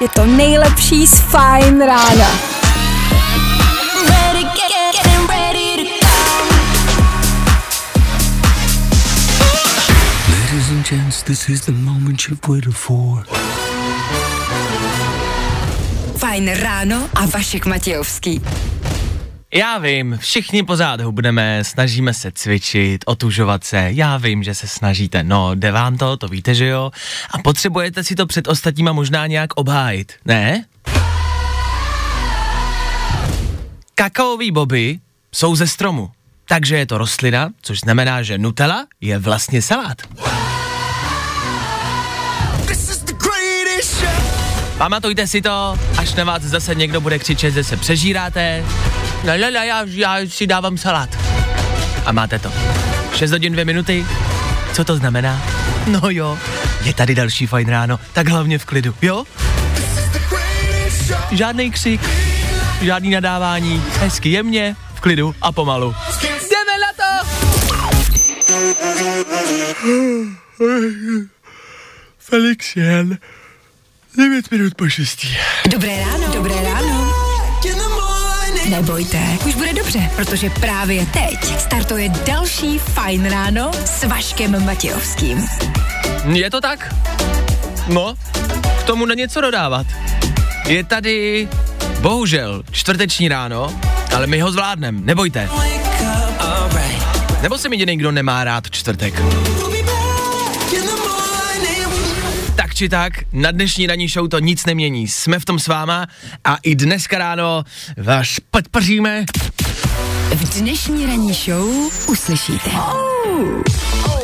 je to nejlepší z Fine rána. Ladies and gents, this is the moment you've waited for. Fajn ráno a Vašek Matějovský. Já vím, všichni pořád hubneme, snažíme se cvičit, otužovat se, já vím, že se snažíte, no, jde vám to, to víte, že jo? A potřebujete si to před ostatníma možná nějak obhájit, ne? Kakaový boby jsou ze stromu, takže je to rostlina, což znamená, že Nutella je vlastně salát. Pamatujte si to, až na vás zase někdo bude křičet, že se přežíráte. La, la, la, já, já si dávám salát. A máte to. 6 hodin 2 minuty. Co to znamená? No jo, je tady další fajn ráno, tak hlavně v klidu, jo? Žádný křik, žádný nadávání, hezky jemně, v klidu a pomalu. Jdeme na to! Felix jen 9 minut po 6. Dobré ráno. Dobré ráno. Nebojte, už bude dobře, protože právě teď startuje další Fajn ráno s Vaškem Matějovským. Je to tak? No, k tomu není co dodávat. Je tady, bohužel, čtvrteční ráno, ale my ho zvládneme, nebojte. Nebo se mi někdo nemá rád čtvrtek? Či tak, na dnešní ranní show to nic nemění. Jsme v tom s váma a i dneska ráno vás podpoříme. V dnešní ranní show uslyšíte.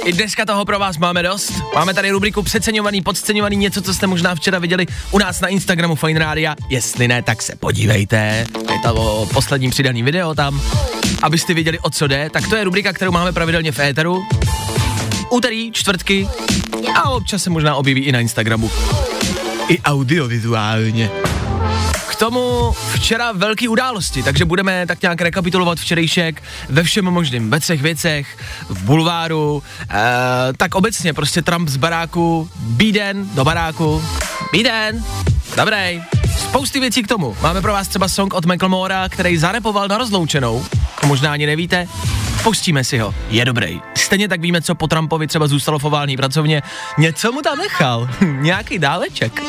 I dneska toho pro vás máme dost. Máme tady rubriku přeceňovaný, podceňovaný, něco, co jste možná včera viděli u nás na Instagramu Fine Radio. Jestli ne, tak se podívejte. Je to poslední přidaný video tam. Abyste věděli, o co jde, tak to je rubrika, kterou máme pravidelně v éteru. Úterý, čtvrtky. A občas se možná objeví i na Instagramu. I audiovizuálně. K tomu včera velký události, takže budeme tak nějak rekapitulovat včerejšek ve všem možným, ve třech věcech, v bulváru, e, tak obecně prostě Trump z baráku, bíden do baráku, bíden, dobrý, spousty věcí k tomu. Máme pro vás třeba song od Mora, který zarepoval na rozloučenou, to možná ani nevíte, pustíme si ho, je dobrý. Stejně tak víme, co po Trumpovi třeba zůstalo v ovální pracovně, něco mu tam nechal, nějaký dáleček.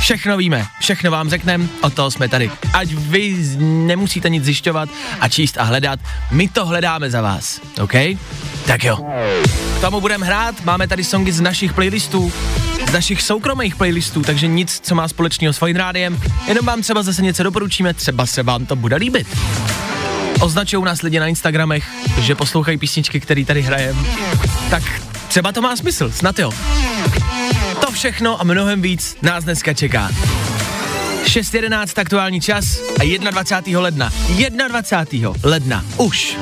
Všechno víme, všechno vám řekneme, o toho jsme tady. Ať vy nemusíte nic zjišťovat a číst a hledat, my to hledáme za vás, OK? Tak jo. K tomu budeme hrát, máme tady songy z našich playlistů, z našich soukromých playlistů, takže nic, co má společného s Fine Rádiem, jenom vám třeba zase něco doporučíme, třeba se vám to bude líbit. Označují nás lidi na Instagramech, že poslouchají písničky, které tady hrajem. Tak třeba to má smysl, snad jo. To všechno a mnohem víc nás dneska čeká. 6.11 aktuální čas a 21. ledna. 21. ledna. Už.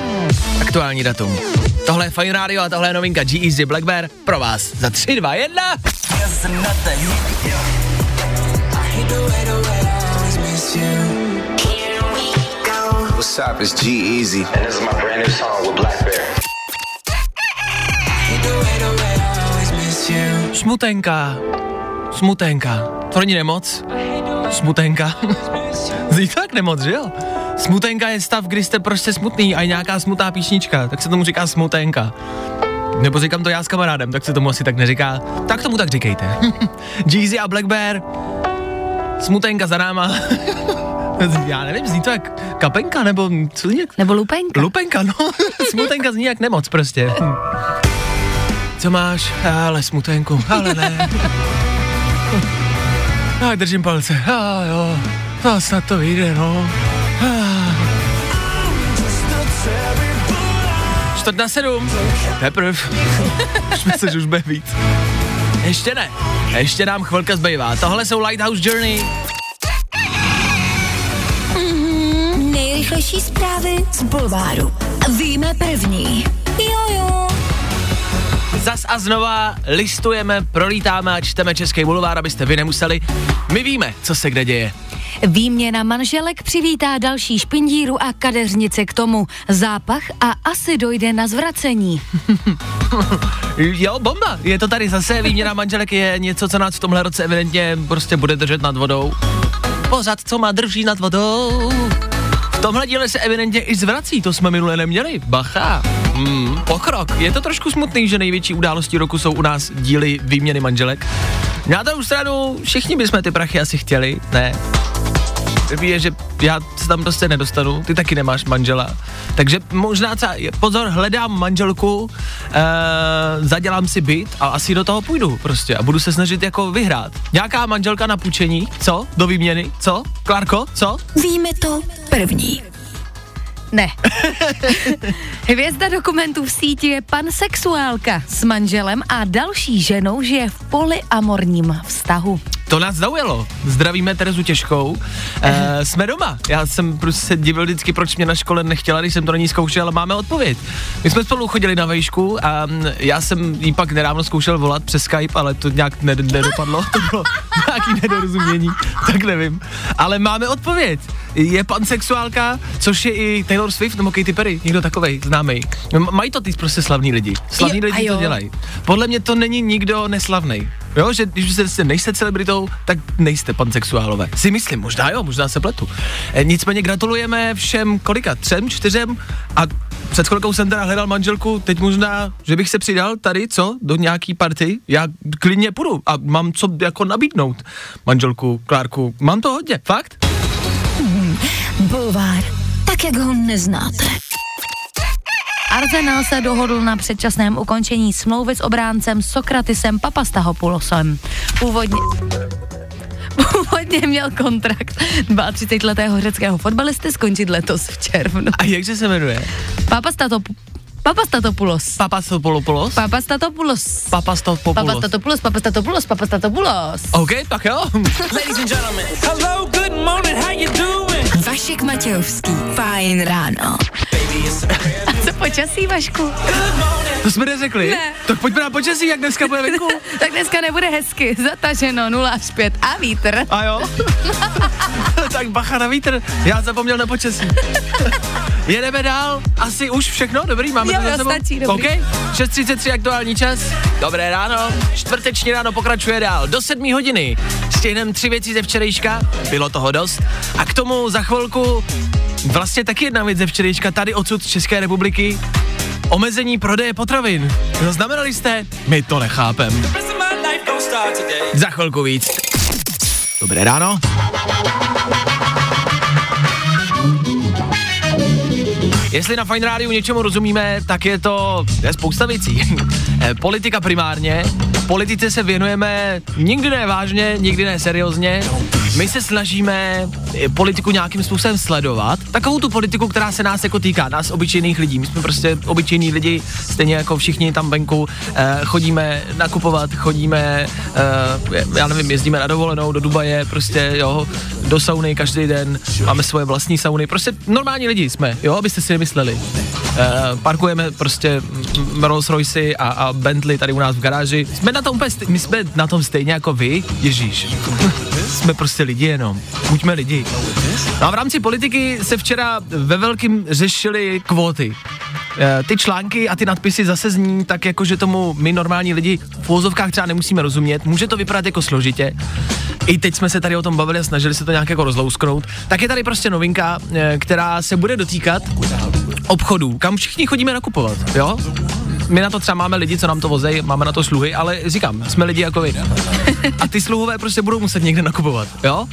Aktuální datum. Tohle je Fine Radio a tohle je novinka G-Eazy Black Bear pro vás za 3, 2, 1. What's up? It's G Easy. And this is my brand new song with Black Bear. Smutenka. Smutenka. To není nemoc. Smutenka. Zní to tak nemoc, že jo? Smutenka je stav, kdy jste prostě smutný a je nějaká smutná písnička, tak se tomu říká smutenka. Nebo říkám to já s kamarádem, tak se tomu asi tak neříká. Tak tomu tak říkejte. Jeezy a Black Bear. Smutenka za náma. já nevím, zní to jak kapenka, nebo co nějak... Nebo lupenka. Lupenka, no. Smutenka zní jak nemoc prostě. Hm. Co máš? Ale smutenku, ale ne. Tak držím palce. A jo, to snad to vyjde, no. Čtvrt na sedm. Teprv. Už myslím, že už bude víc. Ještě ne. Ještě nám chvilka zbývá. Tohle jsou Lighthouse Journey. Nejrychlejší zprávy z Bulváru. Víme první. Jo, jo. Zas a znova listujeme, prolítáme a čteme Český bulvár, abyste vy nemuseli. My víme, co se kde děje. Výměna manželek přivítá další špindíru a kadeřnice k tomu. Zápach a asi dojde na zvracení. Jo, bomba. Je to tady zase, výměna manželek je něco, co nás v tomhle roce evidentně prostě bude držet nad vodou. Pořád, co má drží nad vodou. Tomhle díle se evidentně i zvrací, to jsme minule neměli. Bacha. Hmm, pokrok. Je to trošku smutný, že největší událostí roku jsou u nás díly výměny manželek. Na druhou stranu, všichni bychom ty prachy asi chtěli, ne? Je, že já se tam prostě nedostanu, ty taky nemáš manžela. Takže možná třeba, pozor, hledám manželku, e, zadělám si byt a asi do toho půjdu prostě a budu se snažit jako vyhrát. Nějaká manželka na půjčení, co? Do výměny, co? Klárko, co? Víme to první. Ne. Hvězda dokumentů v síti je pansexuálka s manželem a další ženou žije v polyamorním vztahu. To nás zaujalo. Zdravíme Terezu Těžkou. E, jsme doma. Já jsem prostě se divil vždycky, proč mě na škole nechtěla, když jsem to na ní zkoušel, ale máme odpověď. My jsme spolu chodili na vejšku a mm, já jsem jí pak nedávno zkoušel volat přes Skype, ale to nějak nedopadlo. To bylo nějaký nedorozumění, tak nevím. Ale máme odpověď. Je pansexuálka, což je i Taylor Swift nebo Katy Perry, někdo takovej známý. Mají to ty prostě slavní lidi. Slavní Jo, lidi to dělají. Podle mě to není nikdo neslavný. Jo, že když se nejste celebritou, tak nejste pansexuálové. Si myslím, možná jo, možná se pletu. E, nicméně gratulujeme všem kolika, třem, čtyřem a před chvilkou jsem teda hledal manželku, teď možná, že bych se přidal tady, co, do nějaký party, já klidně půjdu a mám co jako nabídnout manželku, Klárku, mám to hodně, fakt? Bulvár, tak jak ho neznáte. Arsenal se dohodl na předčasném ukončení smlouvy s obráncem Sokratisem Papastahopoulosem. Původně... Původně měl kontrakt 32-letého řeckého fotbalisty skončit letos v červnu. A jakže se jmenuje? Papastatop... Papastatopoulos. Papastopoulos? Papastatopoulos. Papastopoulos. Papastatopoulos, Papastatopoulos, Papastatopoulos. OK, tak jo. Vašek Matějovský. Fajn ráno. A co počasí, Vašku? To jsme neřekli. Ne. Tak pojďme na počasí, jak dneska bude venku. tak dneska nebude hezky. Zataženo 0 až 5 a vítr. A jo? tak bacha na vítr, já zapomněl na počasí. Jedeme dál, asi už všechno, dobrý, máme Jo, to za sebou? stačí, dobrý. OK, 6.33 aktuální čas, dobré ráno, čtvrteční ráno pokračuje dál, do 7 hodiny, stihneme tři věci ze včerejška, bylo toho dost, a k tomu za chvilku vlastně taky jedna věc ze včerejška, tady odsud z České republiky, omezení prodeje potravin. Zaznamenali jste? My to nechápem. Za chvilku víc. Dobré ráno. Jestli na Fine Rádiu něčemu rozumíme, tak je to je spousta věcí. Eh, Politika primárně. Politice se věnujeme nikdy ne vážně, nikdy ne seriózně. My se snažíme eh, politiku nějakým způsobem sledovat. Takovou tu politiku, která se nás jako týká, nás obyčejných lidí. My jsme prostě obyčejní lidi, stejně jako všichni tam venku. Eh, chodíme nakupovat, chodíme, já nevím, jezdíme na dovolenou do Dubaje, prostě jo, do sauny každý den, máme svoje vlastní sauny. Prostě normální lidi jsme, jo, abyste si nemysleli. Uh, parkujeme prostě Rolls Royce a, a Bentley tady u nás v garáži. Jsme na tom úplně, my jsme na tom stejně jako vy, Ježíš. jsme prostě lidi jenom. Buďme lidi. No a v rámci politiky se včera ve velkým řešily kvóty. Eh, ty články a ty nadpisy zase zní tak, jako že tomu my normální lidi v úvozovkách třeba nemusíme rozumět. Může to vypadat jako složitě. I teď jsme se tady o tom bavili a snažili se to nějak jako rozlousknout. Tak je tady prostě novinka, eh, která se bude dotýkat obchodů, kam všichni chodíme nakupovat, jo? My na to třeba máme lidi, co nám to vozejí, máme na to sluhy, ale říkám, jsme lidi jako vy. A ty sluhové prostě budou muset někde nakupovat, jo?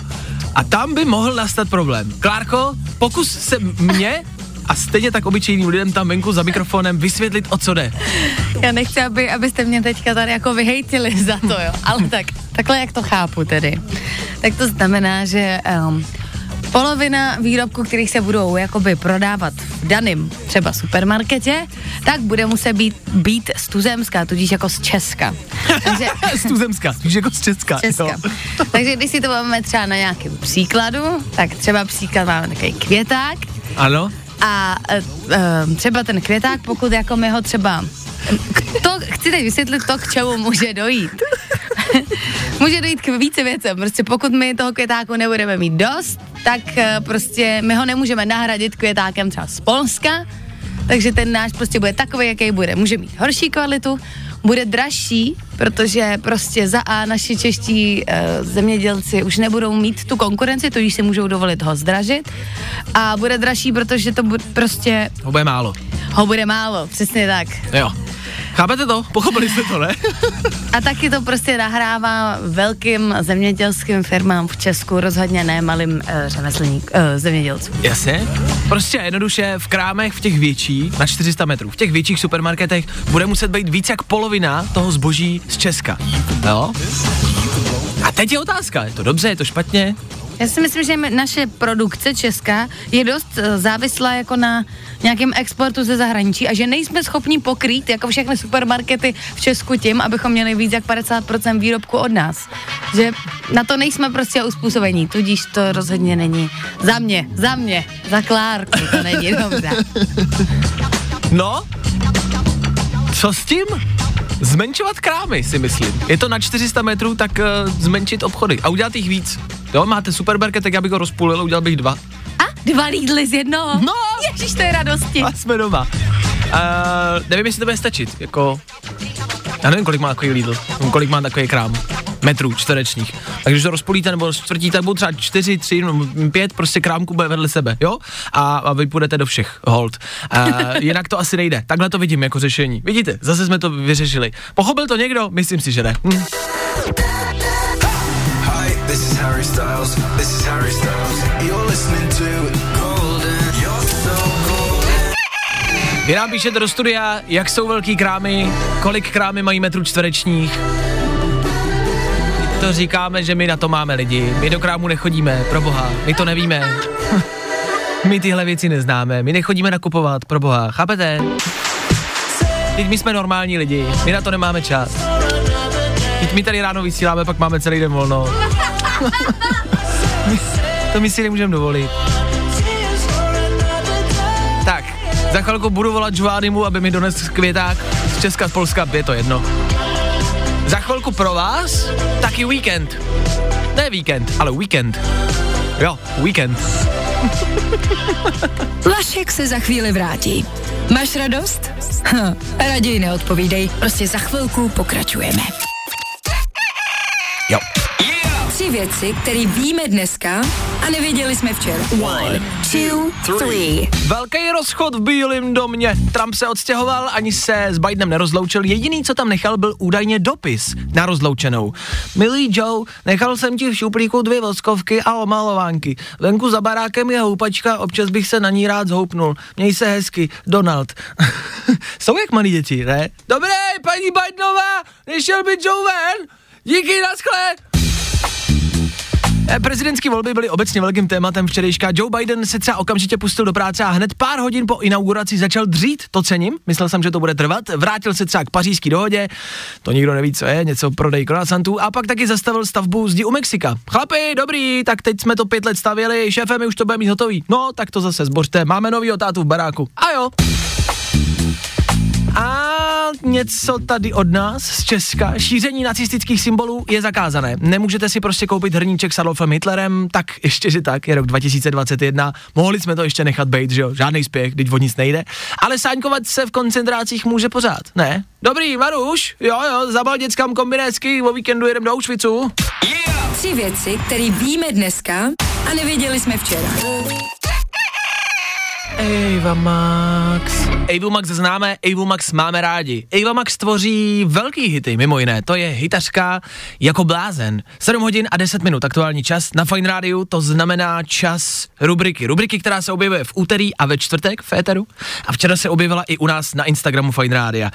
A tam by mohl nastat problém. Klárko, pokus se mě a stejně tak obyčejným lidem tam venku za mikrofonem vysvětlit, o co jde. Já nechci, aby, abyste mě teďka tady jako vyhejtili za to, jo. Ale tak, takhle jak to chápu tedy. Tak to znamená, že um, polovina výrobků, kterých se budou jakoby prodávat v daném třeba supermarketě, tak bude muset být, být z tuzemska, tudíž jako z Česka. Takže Z tuzemska, víš, jako z Česka. Česka. Jo. Takže když si to máme třeba na nějakém příkladu, tak třeba příklad máme takový květák Ano, a e, e, třeba ten květák, pokud jako my ho třeba to, chci teď vysvětlit to, k čemu může dojít. Může dojít k více věcem. Prostě pokud my toho květáku nebudeme mít dost, tak eh, prostě my ho nemůžeme nahradit květákem třeba z Polska, takže ten náš prostě bude takový, jaký bude. Může mít horší kvalitu, bude dražší, protože prostě za A naši čeští uh, zemědělci už nebudou mít tu konkurenci, tudíž si můžou dovolit ho zdražit a bude dražší, protože to bude prostě To bude málo. ho bude málo, přesně tak. Jo. Chápete to? Pochopili jste to, ne? A taky to prostě nahrává velkým zemědělským firmám v Česku, rozhodně ne malým uh, řemeslník, uh, zemědělcům. Jasně. Prostě jednoduše v krámech v těch větších, na 400 metrů, v těch větších supermarketech bude muset být víc jak polovina toho zboží z Česka. Jo? A teď je otázka, je to dobře, je to špatně? Já si myslím, že naše produkce česká je dost eh, závislá jako na nějakém exportu ze zahraničí a že nejsme schopni pokrýt jako všechny supermarkety v Česku tím, abychom měli víc jak 50% výrobku od nás. Že na to nejsme prostě uspůsobení, tudíž to rozhodně není za mě, za mě, za Klárku to není dobře. No, co s tím? Zmenšovat krámy, si myslím. Je to na 400 metrů, tak uh, zmenšit obchody a udělat jich víc. Jo, máte supermarket, tak já bych ho rozpůlil, udělal bych dva. A dva lídly z jednoho. No. Ježiš, to je radosti. A jsme doma. Uh, nevím, jestli to bude stačit, jako... Já nevím, kolik má takový Lidl, kolik má takový krám metrů čtverečních. Takže když to rozpolíte nebo čtvrtíte, budou třeba čtyři, tři, no, pět prostě krámků bude vedle sebe, jo? A, a vy půjdete do všech, hold. Uh, jinak to asi nejde. Takhle to vidím jako řešení. Vidíte, zase jsme to vyřešili. Pochopil to někdo? Myslím si, že ne. Hm. Hi, this is Harry Styles. This is Harry Styles. You're listening to Golden. You're so golden. Vy nám píšete do studia, jak jsou velký krámy, kolik krámy mají metrů čtverečních. To říkáme, že my na to máme lidi. My do krámu nechodíme, pro boha, my to nevíme. my tyhle věci neznáme, my nechodíme nakupovat, pro boha, chápete? Teď my jsme normální lidi, my na to nemáme čas. Teď my tady ráno vysíláme, pak máme celý den volno. to my si nemůžeme dovolit. Tak, za chvilku budu volat Žvánimu, aby mi dones květák z Česka, z Polska, je to jedno. Za chvilku pro vás taky víkend. Ne víkend, ale víkend. Jo, víkend. Vašek se za chvíli vrátí. Máš radost? Hm, raději neodpovídej, prostě za chvilku pokračujeme. Tři věci, které víme dneska a nevěděli jsme včera. One, two, three. Velký rozchod v Bílém domě. Trump se odstěhoval, ani se s Bidenem nerozloučil. Jediný, co tam nechal, byl údajně dopis na rozloučenou. Milý Joe, nechal jsem ti v šuplíku dvě voskovky a omalovánky. Venku za barákem je houpačka, občas bych se na ní rád zhoupnul. Měj se hezky, Donald. Jsou jak malí děti, ne? Dobré, paní Bidenová, nešel by Joe ven? Díky, naschle. Eh, Prezidentské volby byly obecně velkým tématem včerejška. Joe Biden se třeba okamžitě pustil do práce a hned pár hodin po inauguraci začal dřít, to cením, myslel jsem, že to bude trvat, vrátil se třeba k pařížské dohodě, to nikdo neví, co je, něco prodej croissantů a pak taky zastavil stavbu zdi u Mexika. Chlapi, dobrý, tak teď jsme to pět let stavěli, šéfe, už to budeme mít hotový. No, tak to zase zbořte, máme nový tátu v baráku. A jo. A něco tady od nás z Česka. Šíření nacistických symbolů je zakázané. Nemůžete si prostě koupit hrníček s Adolfem Hitlerem, tak ještě, že tak, je rok 2021. Mohli jsme to ještě nechat být, že jo? Žádný spěch, teď o nic nejde. Ale sáňkovat se v koncentrácích může pořád, ne? Dobrý, Maruš, jo, jo, zabal dětskám kombinézky, o víkendu jedem do Auschwitzu. Tři věci, které víme dneska a nevěděli jsme včera. Eva Max. Evu Max známe, Evu Max máme rádi. Eva Max tvoří velký hity, mimo jiné. To je hitařka jako blázen. 7 hodin a 10 minut aktuální čas na Fine Radio, to znamená čas rubriky. Rubriky, která se objevuje v úterý a ve čtvrtek v éteru. A včera se objevila i u nás na Instagramu Fine Radio.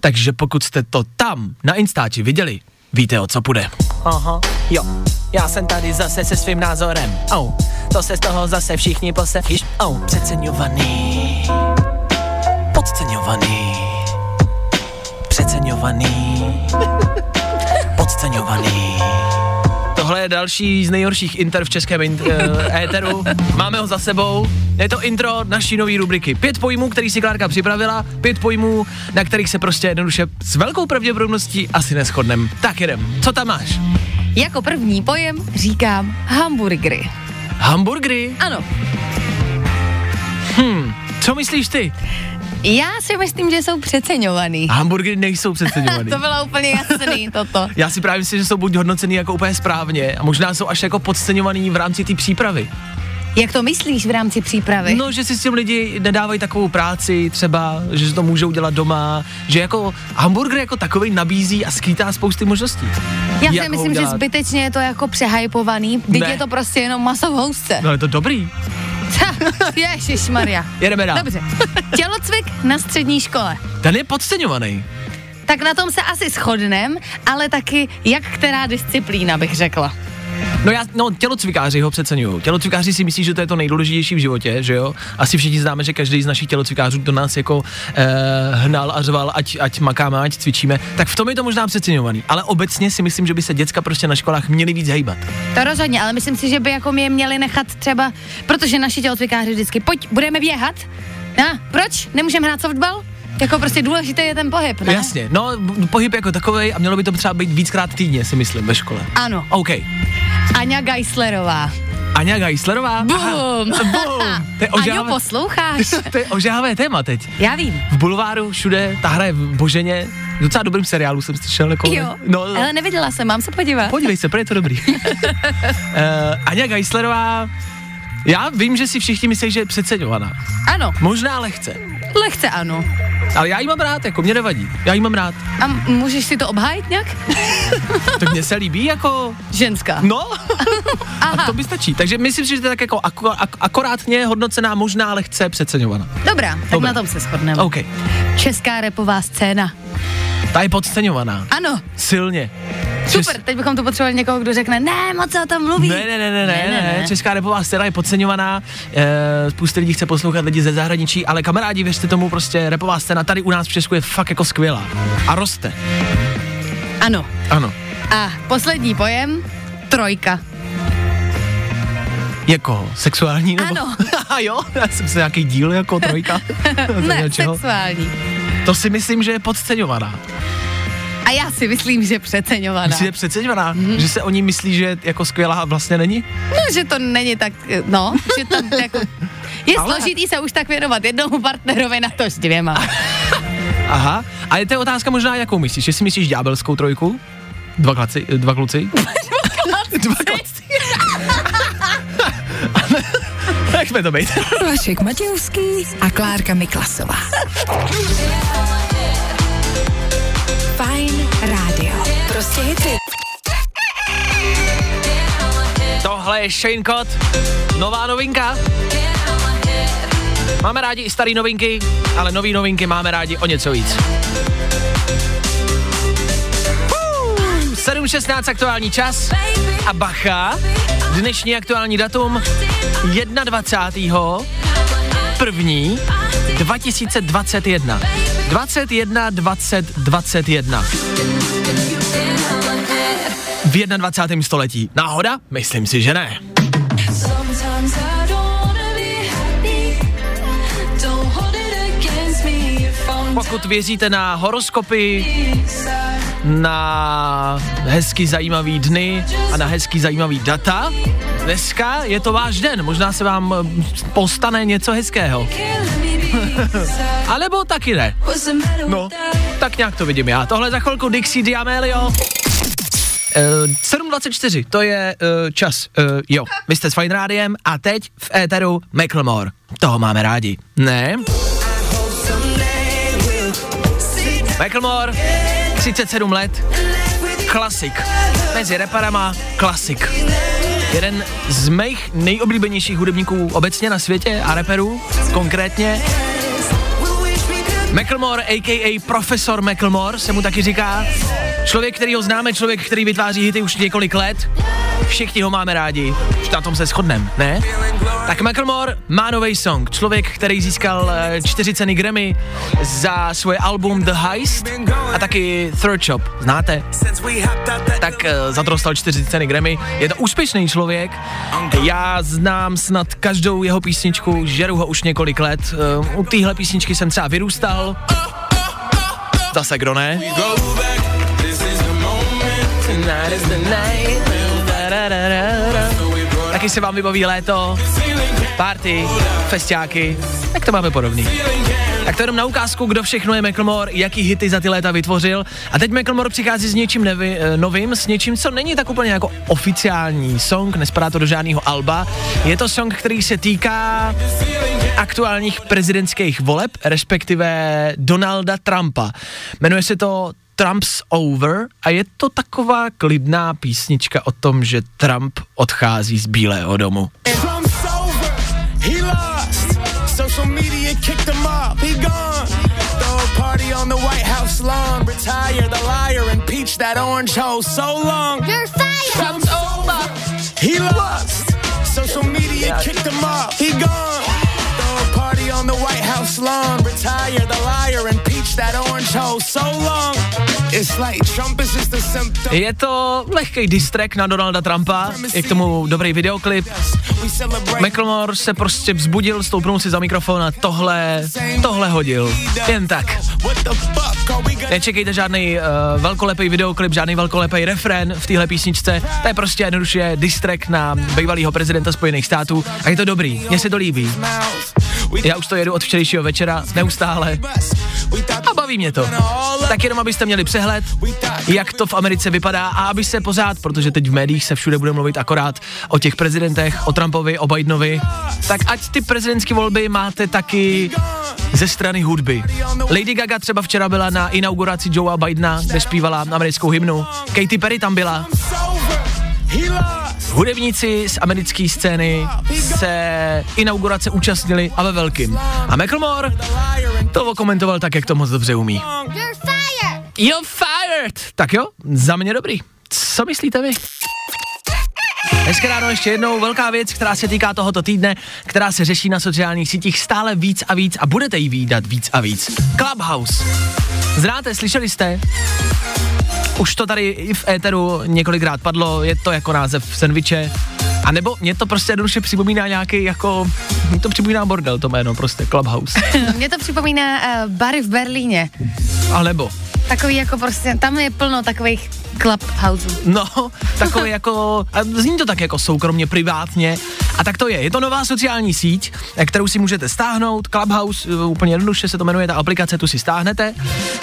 Takže pokud jste to tam na Instači viděli, víte o co půjde. Aha, jo. Já jsem tady zase se svým názorem. Oh, to se z toho zase všichni posevíš. Oh, přeceňovaný. Podceňovaný. Přeceňovaný. Podceňovaný. Tohle je další z nejhorších inter v českém in- uh, éteru. Máme ho za sebou. Je to intro naší nové rubriky. Pět pojmů, který si Klárka připravila, pět pojmů, na kterých se prostě jednoduše s velkou pravděpodobností asi neschodnem. Tak jedem. Co tam máš? Jako první pojem říkám hamburgery. Hamburgery? Ano, Co myslíš ty? Já si myslím, že jsou přeceňovaný. Hamburgery nejsou přeceňovaný. To bylo úplně jasný, toto. Já si právě myslím, že jsou buď hodnocený jako úplně správně a možná jsou až jako podceňovaný v rámci té přípravy. Jak to myslíš v rámci přípravy? No, že si s tím lidi nedávají takovou práci třeba, že to můžou dělat doma, že jako hamburger jako takový nabízí a skýtá spousty možností. já si myslím, že zbytečně je to jako přehypovaný, Ne. je to prostě jenom maso v housce. No je to dobrý. Ježíš Maria. Jedeme dál. Dobře. Tělocvik na střední škole. Ten je podceňovaný. Tak na tom se asi shodnem, ale taky jak která disciplína bych řekla. No já, no tělocvikáři ho přeceňují. Tělocvikáři si myslí, že to je to nejdůležitější v životě, že jo? Asi všichni známe, že každý z našich tělocvikářů do nás jako eh, hnal a řval, ať, ať makáme, ať cvičíme. Tak v tom je to možná přeceňovaný. Ale obecně si myslím, že by se děcka prostě na školách měly víc hejbat. To rozhodně, ale myslím si, že by jako mě měli nechat třeba, protože naši tělocvikáři vždycky, pojď, budeme běhat. A, proč? Nemůžeme hrát softball? Jako prostě důležité je ten pohyb, ne? Jasně, no pohyb jako takový a mělo by to třeba být víckrát týdně, si myslím, ve škole. Ano. OK. Aňa Geislerová. Aňa Geislerová. Bum. Aha, Bum. To je Aňo, posloucháš? to je ožávé téma teď. Já vím. V bulváru všude, ta hra je v Boženě, v docela dobrým seriálu jsem slyšel. Jako, Jo, no, ale neviděla jsem, mám se podívat. Podívej se, pro je to dobrý. uh, Aňa Geislerová, já vím, že si všichni myslí, že je přeceňovaná. Ano, Možná lehce. lehce ano. Ale já jí mám rád, jako mě nevadí. Já jí mám rád. A můžeš si to obhájit nějak? Tak mně se líbí jako, Ženská. no, a Aha, to by stačí. Takže myslím si, že to je tak jako ako, ak, akorátně hodnocená, možná lehce přeceňovaná. dobrá, tak Dobrá. na tom se shodneme. OK. Česká repová scéna. Ta je podceňovaná. Ano, Silně. Super, teď bychom tu potřebovali někoho, kdo řekne, ne, moc se o tom mluví. Ne, ne, ne, ne, ne, ne, ne. Česká repová scéna je podceňovaná, e, spousta lidí chce poslouchat lidi ze zahraničí, ale kamarádi, věřte tomu, prostě repová scéna tady u nás v Česku je fakt jako skvělá. A roste. Ano. Ano. A poslední pojem, trojka. Jako sexuální nebo? Ano. A jo, já jsem se nějaký díl jako trojka. To Ne, sexuální. To si myslím, že je podceňovaná. A já si myslím, že přeceňovaná. Myslíš, že přeceňovaná? Mhm. Že se o ní myslí, že je jako skvělá a vlastně není? No, že to není tak, no, že to jako... Je Ale- složitý se už tak věnovat jednomu partnerovi na to s dvěma. Aha. A je to otázka možná, jakou myslíš? Jestli myslíš ďábelskou trojku? Dva, klaci, dva kluci? dva kluci. Nechme to být. Vašek Matějovský a Klárka Miklasová. Rádio. Prostě hity. Tohle je Shane Cott, nová novinka. Máme rádi i staré novinky, ale nové novinky máme rádi o něco víc. Uh, 7.16 aktuální čas a bacha, dnešní aktuální datum 21. první 2021. 21, 20, 21 v 21. století. Náhoda? Myslím si, že ne. Pokud věříte na horoskopy, na hezky zajímavý dny a na hezky zajímavý data, dneska je to váš den. Možná se vám postane něco hezkého. A nebo taky ne. No, tak nějak to vidím já. Tohle za chvilku Dixie D'Amelio. Uh, 7.24, to je uh, čas. Uh, jo, vy jste s Fine Rádiem a teď v éteru Macklemore. Toho máme rádi. Ne? Macklemore, 37 let, klasik. Mezi reparama klasik. Jeden z mých nejoblíbenějších hudebníků obecně na světě a reperů, konkrétně Macklemore, a.k.a. Profesor Macklemore, se mu taky říká. Člověk, který ho známe, člověk, který vytváří hity už několik let. Všichni ho máme rádi. Na tom se shodneme, ne? Tak Macklemore má nový song. Člověk, který získal eh, čtyři ceny Grammy za svoje album The Heist a taky Third Shop. Znáte? tak uh, za to dostal čtyři ceny Grammy. Je to úspěšný člověk. Já znám snad každou jeho písničku, žeru ho už několik let. Uh, u téhle písničky jsem třeba vyrůstal. Zase kdo ne? Taky se vám vybaví léto, party, festiáky, tak to máme podobný. Tak to jenom na ukázku, kdo všechno je Macklemore, jaký hity za ty léta vytvořil. A teď Macklemore přichází s něčím nevi, eh, novým, s něčím, co není tak úplně jako oficiální song, nespadá to do žádného alba. Je to song, který se týká aktuálních prezidentských voleb, respektive Donalda Trumpa. Jmenuje se to Trump's Over a je to taková klidná písnička o tom, že Trump odchází z Bílého domu. Trump's over. He lost. Social media kicked him off. He gone. Throw a party on the White House lawn. Retire the liar and peach that orange hoe so long. You're fired. Trump's over. He lost. Social media kicked him off. He gone. Party on the White House lawn. Retire the liar and peach that orange hoe so long. It's like Trump is just a symptom. Je to lehký distrek na Donalda Trumpa, je k tomu dobrý videoklip. Macklemore se prostě vzbudil, stoupnul si za mikrofon a tohle, tohle hodil. Jen tak. Nečekejte žádný uh, velkolepý videoklip, žádný velkolepý refrén v téhle písničce. To je prostě jednoduše distrek na bývalého prezidenta Spojených států a je to dobrý, mně se to líbí. Já už to jedu od včerejšího večera, neustále a baví mě to. Tak jenom abyste měli přehled, jak to v Americe vypadá a aby se pořád, protože teď v médiích se všude bude mluvit akorát o těch prezidentech, o Trumpovi, o Bidenovi, tak ať ty prezidentské volby máte taky ze strany hudby. Lady Gaga třeba včera byla na inauguraci Joea Bidena, kde zpívala americkou hymnu. Katy Perry tam byla. Hudebníci z americké scény se inaugurace účastnili a ve velkým. A Macklemore to okomentoval tak, jak to moc dobře umí. You're fired. You're fired! Tak jo, za mě dobrý. Co myslíte vy? Dneska ráno ještě jednou velká věc, která se týká tohoto týdne, která se řeší na sociálních sítích stále víc a víc a budete ji výdat víc a víc. Clubhouse. Znáte, slyšeli jste? Už to tady i v éteru několikrát padlo, je to jako název sendviče. A nebo mě to prostě jednoduše připomíná nějaký jako, mě to připomíná bordel to jméno, prostě Clubhouse. Mně to připomíná uh, bary v Berlíně. A nebo, Takový jako prostě, tam je plno takových clubhouseů. No, takový jako, a zní to tak jako soukromně, privátně. A tak to je, je to nová sociální síť, eh, kterou si můžete stáhnout, Clubhouse, eh, úplně jednoduše se to jmenuje, ta aplikace, tu si stáhnete.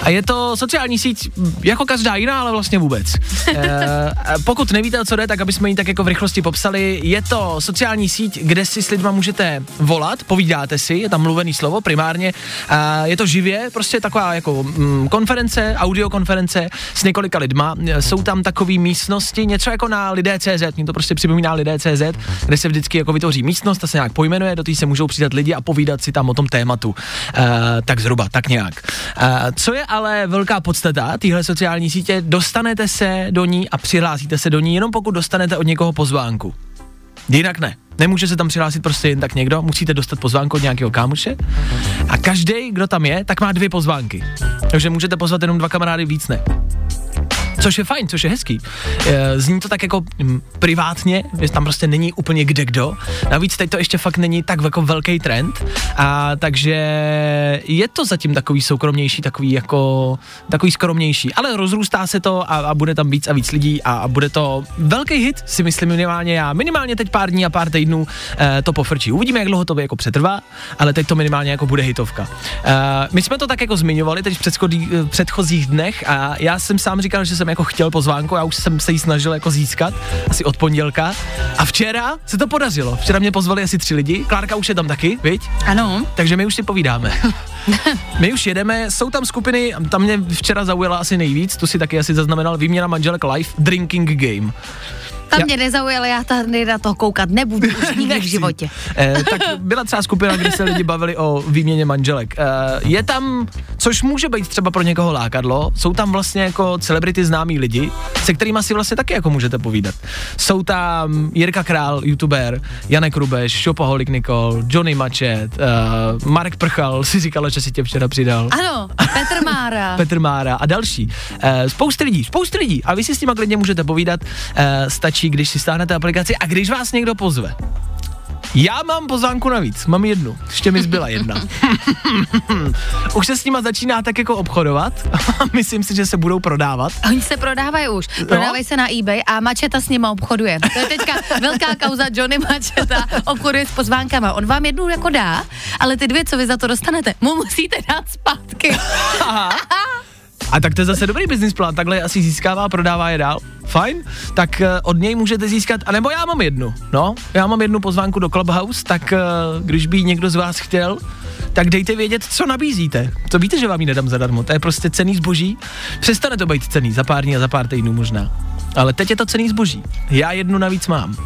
A je to sociální síť mm, jako každá jiná, ale vlastně vůbec. e, pokud nevíte, o co jde, tak aby jsme ji tak jako v rychlosti popsali, je to sociální síť, kde si s lidma můžete volat, povídáte si, je tam mluvený slovo primárně, a je to živě, prostě taková jako mm, konference, audiokonference s několika lidma, E, jsou tam takové místnosti, něco jako na lidé.cz, mě to prostě připomíná lidé.cz, kde se vždycky jako vytvoří místnost, ta se nějak pojmenuje, do té se můžou přidat lidi a povídat si tam o tom tématu. E, tak zhruba, tak nějak. E, co je ale velká podstata téhle sociální sítě, dostanete se do ní a přihlásíte se do ní jenom pokud dostanete od někoho pozvánku. Jinak ne. Nemůže se tam přihlásit prostě jen tak někdo, musíte dostat pozvánku od nějakého kámoše. A každý, kdo tam je, tak má dvě pozvánky. Takže můžete pozvat jenom dva kamarády, víc ne. Což je fajn, což je hezký. E, Zní to tak jako mm, privátně, že tam prostě není úplně kde kdo. Navíc teď to ještě fakt není tak jako velký trend. A takže je to zatím takový soukromnější, takový jako takový skromnější. Ale rozrůstá se to a, a bude tam víc a víc lidí a, a bude to velký hit, si myslím minimálně já. Minimálně teď pár dní a pár týdnů e, to pofrčí. Uvidíme, jak dlouho to jako přetrvá, ale teď to minimálně jako bude hitovka. E, my jsme to tak jako zmiňovali teď v předchozích dnech a já jsem sám říkal, že jsem jako chtěl pozvánku, já už jsem se jí snažil jako získat, asi od pondělka. A včera se to podařilo. Včera mě pozvali asi tři lidi, Klárka už je tam taky, viď? Ano. Takže my už si povídáme. my už jedeme, jsou tam skupiny, tam mě včera zaujala asi nejvíc, tu si taky asi zaznamenal, výměna manželek live, drinking game. Tam Já- mě nezaujalo, já tady na to koukat nebudu už nikdy v životě. Eh, tak byla třeba skupina, kde se lidi bavili o výměně manželek. Eh, je tam, což může být třeba pro někoho lákadlo, jsou tam vlastně jako celebrity známí lidi, se kterými si vlastně taky jako můžete povídat. Jsou tam Jirka Král, youtuber, Janek Rubeš, Šopoholik Nikol, Johnny Mačet, uh, Marek Prchal, si říkala, že si tě včera přidal. Ano, Petr Mára. Petr Mára a další. E, spousty lidí, spousty lidí. A vy si s nimi klidně můžete povídat. E, stačí, když si stáhnete aplikaci a když vás někdo pozve. Já mám pozvánku navíc, mám jednu, ještě mi zbyla jedna. už se s nima začíná tak jako obchodovat a myslím si, že se budou prodávat. Oni se prodávají už. Prodávají se na eBay a Mačeta s nima obchoduje. To je teďka velká kauza Johnny Mačeta obchoduje s pozvánkama. On vám jednu jako dá, ale ty dvě, co vy za to dostanete, mu musíte dát zpátky. A tak to je zase dobrý business plán, takhle asi získává prodává je dál. Fajn, tak eh, od něj můžete získat, anebo já mám jednu, no, já mám jednu pozvánku do Clubhouse, tak eh, když by někdo z vás chtěl, tak dejte vědět, co nabízíte. To víte, že vám ji nedám zadarmo, to je prostě cený zboží. Přestane to být cený za pár dní a za pár týdnů možná. Ale teď je to cený zboží. Já jednu navíc mám.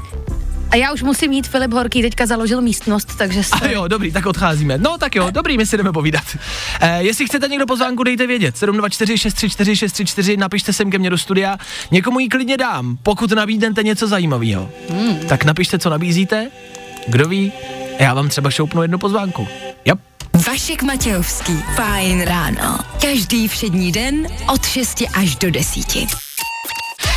A já už musím jít, Filip Horký teďka založil místnost, takže A se... jo, dobrý, tak odcházíme. No tak jo, dobrý, my si jdeme povídat. E, jestli chcete někdo pozvánku, dejte vědět. 724 634 634, napište sem ke mně do studia. Někomu ji klidně dám, pokud nabídnete něco zajímavého. Hmm. Tak napište, co nabízíte. Kdo ví, já vám třeba šoupnu jednu pozvánku. Yep. Vašek Matějovský. Fajn ráno. Každý všední den od 6 až do 10.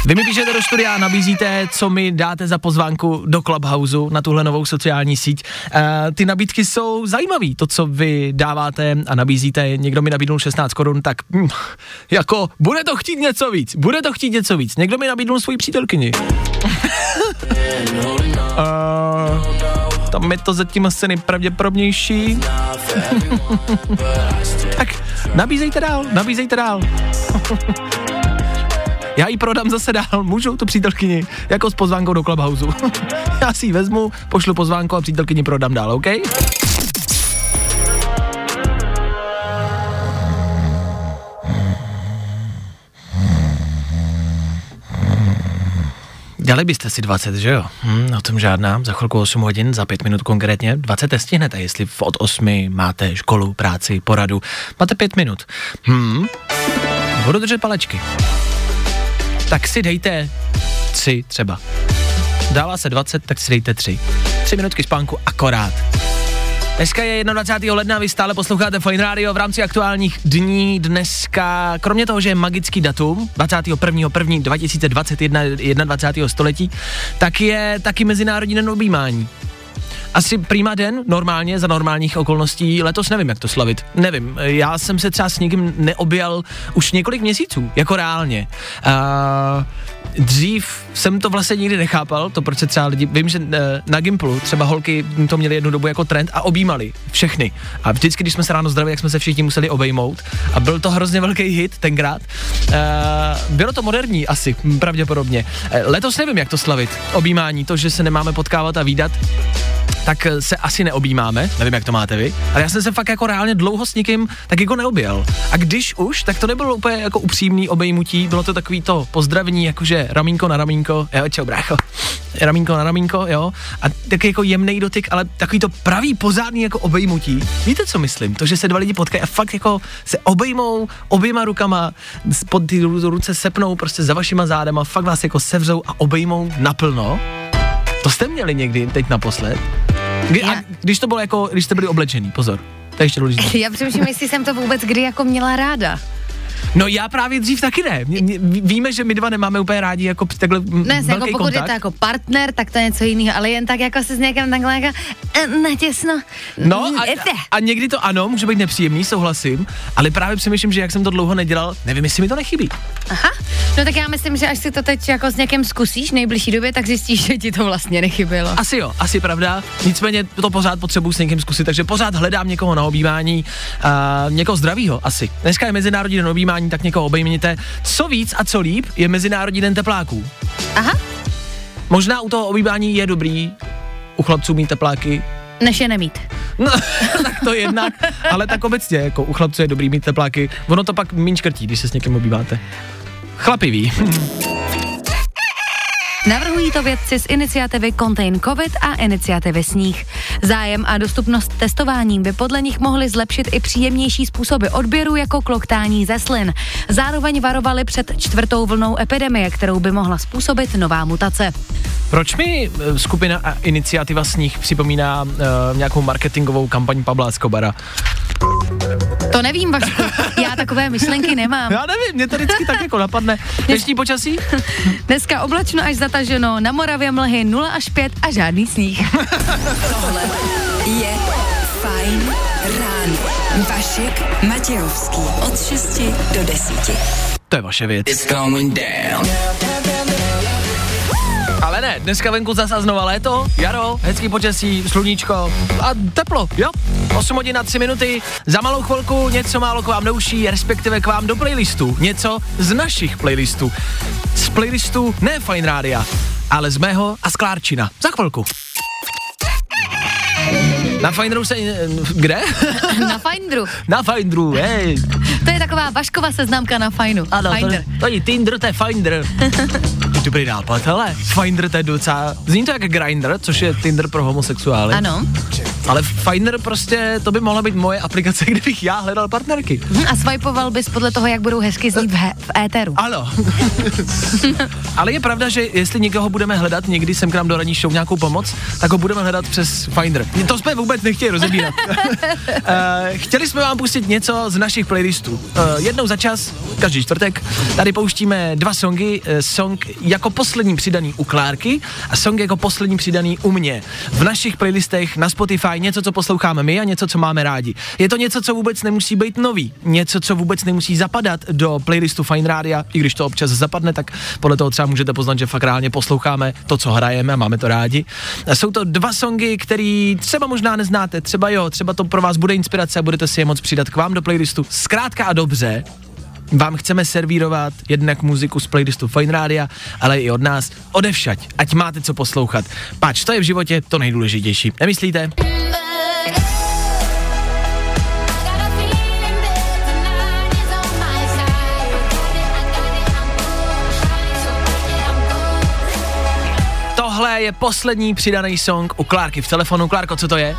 Vy mi píšete do studia a nabízíte, co mi dáte za pozvánku do Clubhouse na tuhle novou sociální síť. E, ty nabídky jsou zajímavý, to, co vy dáváte a nabízíte. Někdo mi nabídnul 16 korun, tak hm, jako bude to chtít něco víc, bude to chtít něco víc. Někdo mi nabídnul svoji přítelkyni. e, tam je to zatím asi nejpravděpodobnější. tak nabízejte dál, nabízejte dál. Já ji prodám zase dál, můžu tu přítelkyni, jako s pozvánkou do Clubhouse. Já si ji vezmu, pošlu pozvánku a přítelkyni prodám dál, OK? Dali byste si 20, že jo? Hm, o tom žádná, za chvilku 8 hodin, za 5 minut konkrétně. 20 stihnete, jestli od 8 máte školu, práci, poradu. Máte 5 minut. Hm, budu držet palečky tak si dejte tři třeba. Dává se 20, tak si dejte tři. Tři minutky spánku akorát. Dneska je 21. ledna, vy stále posloucháte Fine Radio v rámci aktuálních dní. Dneska, kromě toho, že je magický datum, 21.1.2021, 21. století, tak je taky Mezinárodní den objímání. Asi prima den, normálně, za normálních okolností, letos nevím, jak to slavit. Nevím, já jsem se třeba s nikým neobjel už několik měsíců, jako reálně. Uh, dřív jsem to vlastně nikdy nechápal, to proč se třeba lidi, vím, že eh, na Gimplu třeba holky to měly jednu dobu jako trend a objímali všechny. A vždycky, když jsme se ráno zdravili, jak jsme se všichni museli obejmout a byl to hrozně velký hit tenkrát. Uh, bylo to moderní asi, pravděpodobně. Eh, Letos nevím, jak to slavit. Objímání, to, že se nemáme potkávat a výdat, tak eh, se asi neobjímáme, nevím, jak to máte vy, ale já jsem se fakt jako reálně dlouho s nikým tak jako neobjel. A když už, tak to nebylo úplně jako upřímný obejmutí, bylo to takový to pozdravení, jakože ramínko na ramínko, jo, čau brácho, ramínko na ramínko, jo, a taky jako jemný dotyk, ale takový to pravý pozádný jako obejmutí. Víte, co myslím? To, že se dva lidi potkají a fakt jako se obejmou oběma rukama, pod ty ru- ruce sepnou prostě za vašima zádama, fakt vás jako sevřou a obejmou naplno. To jste měli někdy teď naposled? Kdy, a Já- když to bylo jako, když jste byli oblečený, pozor. To je ještě důležité. Já přemýšlím, jestli jsem to vůbec kdy jako měla ráda. No já právě dřív taky ne. Mě, mě, ví- víme, že my dva nemáme úplně rádi jako takhle Ne, jako velký pokud kontakt. je to jako partner, tak to je něco jiného, ale jen tak jako se s někým takhle jako eh, natěsno. No a, a někdy to ano, může být nepříjemný, souhlasím, ale právě přemýšlím, že jak jsem to dlouho nedělal, nevím, jestli mi to nechybí. Aha, no tak já myslím, že až si to teď jako s někým zkusíš v nejbližší době, tak zjistíš, že ti to vlastně nechybělo. Asi jo, asi pravda. Nicméně to pořád potřebuji s někým zkusit, takže pořád hledám někoho na objímání, uh, někoho zdravýho asi. Dneska je Mezinárodní den objímání, tak někoho obejměte. Co víc a co líp je Mezinárodní den tepláků. Aha, Možná u toho objímání je dobrý u chlapců mít tepláky. než je nemít. No, tak to jednak, ale tak obecně, jako u chlapců je dobrý mít tepláky. Ono to pak méně škrtí, když se s někým obýváte. Chlapi ví. Navrhují to vědci z iniciativy Contain COVID a iniciativy Sníh. Zájem a dostupnost testování by podle nich mohly zlepšit i příjemnější způsoby odběru jako kloktání ze slin. Zároveň varovali před čtvrtou vlnou epidemie, kterou by mohla způsobit nová mutace. Proč mi eh, skupina a iniciativa Sníh připomíná uh, nějakou marketingovou kampaň Pabla Escobara? To nevím, Vašku, já takové myšlenky nemám. Já nevím, mě to vždycky tak jako napadne. Dnešní počasí? Dneska oblačno až zataženo, na Moravě mlhy 0 až 5 a žádný sníh. Tohle je Fajn ráno. Vašek Matějovský. Od 6 do 10. To je vaše věc. It's going down. Ale ne, dneska venku zase znova léto, jaro, hezký počasí, sluníčko a teplo, jo? 8 hodin a 3 minuty, za malou chvilku něco málo k vám douší, respektive k vám do playlistu, něco z našich playlistů. Z playlistu ne Fine Rádia, ale z mého a z Klárčina. Za chvilku. Na Finderu se... Kde? Na Finderu. Na Finderu, hej. To je taková Vaškova seznamka na Fajnu. Ano, to, Finder. to je Tinder, to je Finder. Dobrý nápad, hele. Finder to je docela... Zní to jak Grindr, což je Tinder pro homosexuály. Ano. Ale Finder prostě, to by mohla být moje aplikace, kdybych já hledal partnerky. Hm, A swipeoval bys podle toho, jak budou hezky znít v, he- v éteru. Ano. Ale je pravda, že jestli někoho budeme hledat někdy sem k nám do ranní show nějakou pomoc, tak ho budeme hledat přes Finder. To jsme vůbec nechtěli rozebírat. uh, chtěli jsme vám pustit něco z našich playlistů. Uh, jednou za čas, každý čtvrtek, tady pouštíme dva songy. Uh, song jako poslední přidaný u Klárky a song jako poslední přidaný u mě. V našich playlistech na Spotify něco, co posloucháme my a něco, co máme rádi. Je to něco, co vůbec nemusí být nový. Něco, co vůbec nemusí zapadat do playlistu Fine Rádia, i když to občas zapadne, tak podle toho třeba můžete poznat, že fakt reálně posloucháme to, co hrajeme a máme to rádi. Jsou to dva songy, který třeba možná neznáte, třeba jo, třeba to pro vás bude inspirace a budete si je moc přidat k vám do playlistu. Zkrátka a dobře, vám chceme servírovat jednak muziku z playlistu Fine Rádia, ale i od nás, odevšať, ať máte co poslouchat. Pač, to je v životě to nejdůležitější. Nemyslíte? Tohle je poslední přidaný song u Klárky v telefonu. Klárko, co to je?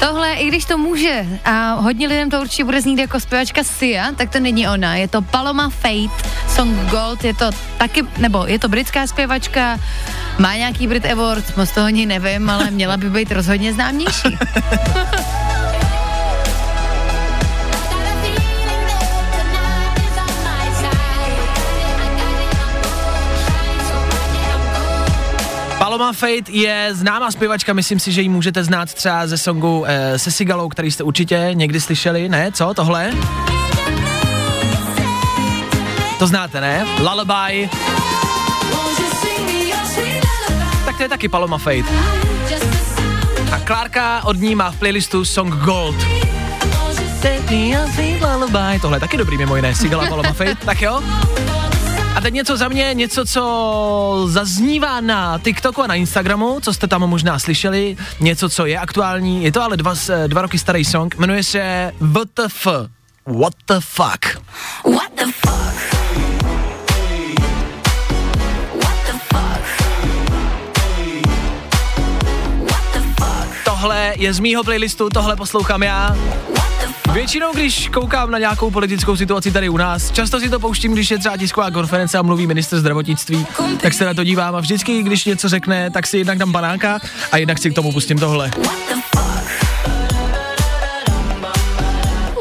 Tohle, i když to může, a hodně lidem to určitě bude znít jako zpěvačka Sia, tak to není ona. Je to Paloma Fate, song Gold, je to taky, nebo je to britská zpěvačka, má nějaký Brit Award, moc toho ani nevím, ale měla by být rozhodně známější. Paloma Fate je známá zpěvačka, myslím si, že ji můžete znát třeba ze songu eh, se Sigalou, který jste určitě někdy slyšeli, ne? Co, tohle? To znáte, ne? Lullaby. Tak to je taky Paloma Fate. A Klárka od ní má v playlistu song Gold. Tohle je taky dobrý mimo jiné, Sigala Paloma Fate. Tak jo? A teď něco za mě, něco, co zaznívá na TikToku a na Instagramu, co jste tam možná slyšeli, něco, co je aktuální, je to ale dva, s- dva roky starý song, jmenuje se WTF. What the fuck? What the fuck? What the fuck? What the fuck? Tohle je z mýho playlistu, tohle poslouchám já. Většinou, když koukám na nějakou politickou situaci tady u nás, často si to pouštím, když je třeba tisková konference a mluví minister zdravotnictví, tak se na to dívám a vždycky, když něco řekne, tak si jednak dám banáka a jednak si k tomu pustím tohle.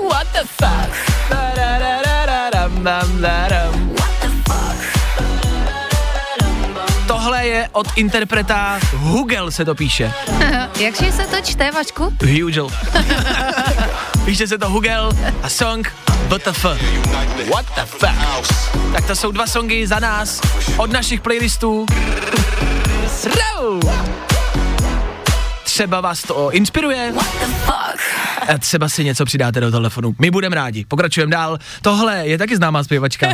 What the fuck? Tohle je od interpreta Hugel se to píše. Jakže se to čte, Vašku? Hugel. píše se to Hugel a song WTF. What the fuck? Tak to jsou dva songy za nás, od našich playlistů. Třeba vás to inspiruje, a třeba si něco přidáte do telefonu. My budeme rádi. Pokračujeme dál. Tohle je taky známá zpěvačka.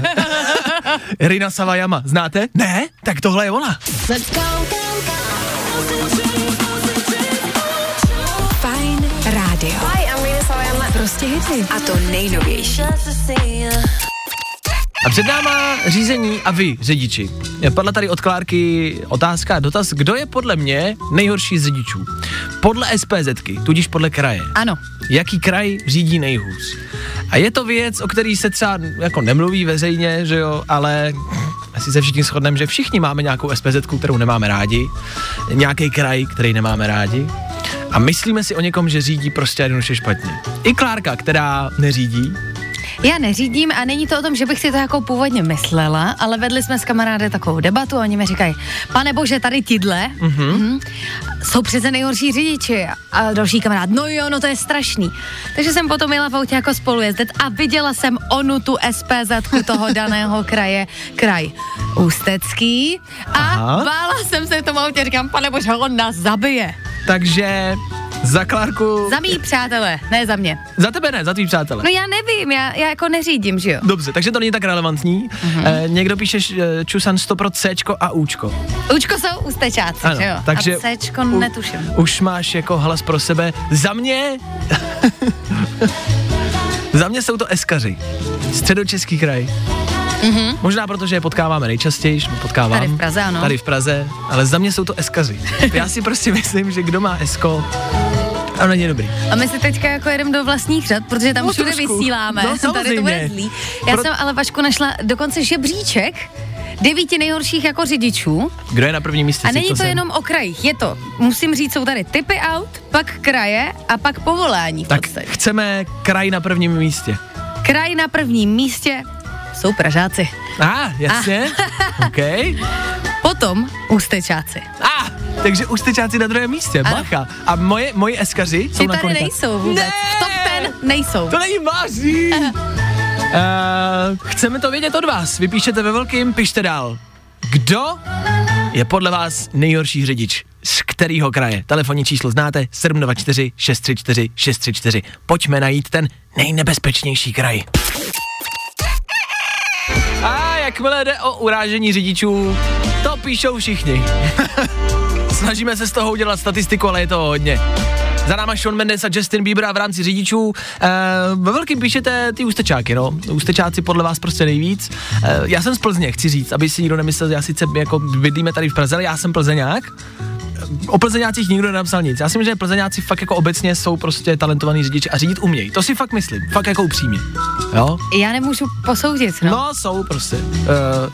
Rina Savajama. Znáte? Ne? Tak tohle je ona. Let's go. Fajn rádio. Prostě hity. A to nejnovější. A před náma řízení a vy, řidiči. Padla tady od Klárky otázka, dotaz, kdo je podle mě nejhorší z řidičů? Podle SPZky, tudíž podle kraje. Ano. Jaký kraj řídí nejhůř? A je to věc, o který se třeba jako nemluví veřejně, že jo, ale asi se všichni shodneme, že všichni máme nějakou SPZ, kterou nemáme rádi, nějaký kraj, který nemáme rádi. A myslíme si o někom, že řídí prostě jednoduše špatně. I Klárka, která neřídí, Já neřídím a není to o tom, že bych si to jako původně myslela, ale vedli jsme s kamarády takovou debatu a oni mi říkají, pane bože, tady tidle mm-hmm. jsou přece nejhorší řidiči. A další kamarád, no jo, no to je strašný. Takže jsem potom jela v autě jako spolujezdec a viděla jsem onu tu SPZ toho daného kraje, kraj Ústecký a Aha. bála jsem se v tom autě, říkám, pane bože, on nás zabije. Takže za Klárku... Za mý přátelé, ne za mě. za tebe ne, za tvý přátele. No já nevím, já, já jako neřídím, že jo. Dobře, takže to není tak relevantní. Mhm. Mm-hmm. Eh, někdo píše eh, Čusan 100% Cčko a Účko. Učko jsou ústečáci, Ano, že jo? takže a Cčko u- netuším. Už máš jako hlas pro sebe. Za mě... Za mě jsou to eskaři. Středočeský kraj. Mm-hmm. Možná protože je potkáváme nejčastěji, potkávám. Tady v Praze, ano. Tady v Praze, ale za mě jsou to eskaři. Já si prostě myslím, že kdo má esko, a není dobrý. A my si teďka jako jedeme do vlastních řad, protože tam No, všude trošku. vysíláme. No, Tady to bude zlý. Já Pro- jsem ale Vašku našla dokonce žebříček devíti nejhorších jako řidičů. Kdo je na prvním místě? A není Cítil to jsem. jenom o krajích, je to, musím říct, jsou tady typy aut, pak kraje a pak povolání Tak podstatě. chceme kraj na prvním místě. Kraj na prvním místě jsou Pražáci. A, ah, jasně. OK. Potom Ústečáci. A, ah, takže ústečáci na druhém místě, Ano. bacha. A moje, moji eskaři jsou na kolika? nejsou vůbec. Ne! Top ten nejsou. To není vážný. Uh, chceme to vědět od vás. Vypíšete ve velkým, pište dál. Kdo je podle vás nejhorší řidič? Z kterého kraje? Telefonní číslo znáte? 724 634 634. Pojďme najít ten nejnebezpečnější kraj. Jakmile jde o urážení řidičů, to píšou všichni. Snažíme se z toho udělat statistiku, ale je to hodně. Za náma Sean Mendes a Justin Bieber a v rámci řidičů. E, ve velkým píšete ty ústečáky, no. Ústečáci podle vás prostě nejvíc. E, já jsem z Plzně, chci říct, aby si nikdo nemyslel, já sice jako bydlíme tady v Praze, ale já jsem plzeňák. O plzeňácích nikdo nenapsal nic. Já si myslím, že plzeňáci fakt jako obecně jsou prostě talentovaní řidiči a řídit umějí. To si fakt myslím, fakt jako upřímně. Jo? Já nemůžu posoudit, no. No, jsou prostě. Uh,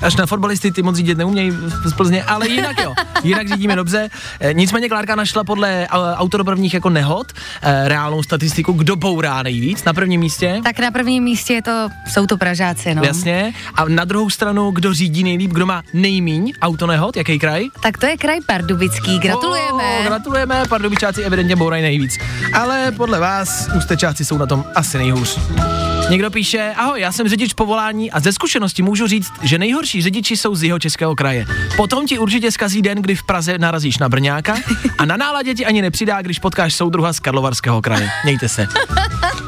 až na fotbalisty ty moc řídit neumějí z Plzně, ale jinak jo. Jinak řídíme dobře. Uh, nicméně Klárka našla podle uh, autodopravních jako nehod uh, reálnou statistiku, kdo bourá nejvíc na prvním místě. Tak na prvním místě je to, jsou to Pražáci, no. Jasně. A na druhou stranu, kdo řídí nejlíp, kdo má nejmíň autonehod, jaký kraj? Tak to je kraj Pardubický, gratulujeme. Oh, gratulujeme, pardubičáci evidentně bourají nejvíc. Ale podle vás ústečáci jsou na tom asi nejhůř. Někdo píše, ahoj, já jsem řidič povolání a ze zkušenosti můžu říct, že nejhorší řidiči jsou z jeho českého kraje. Potom ti určitě zkazí den, kdy v Praze narazíš na Brňáka a na náladě ti ani nepřidá, když potkáš soudruha z Karlovarského kraje. Mějte se.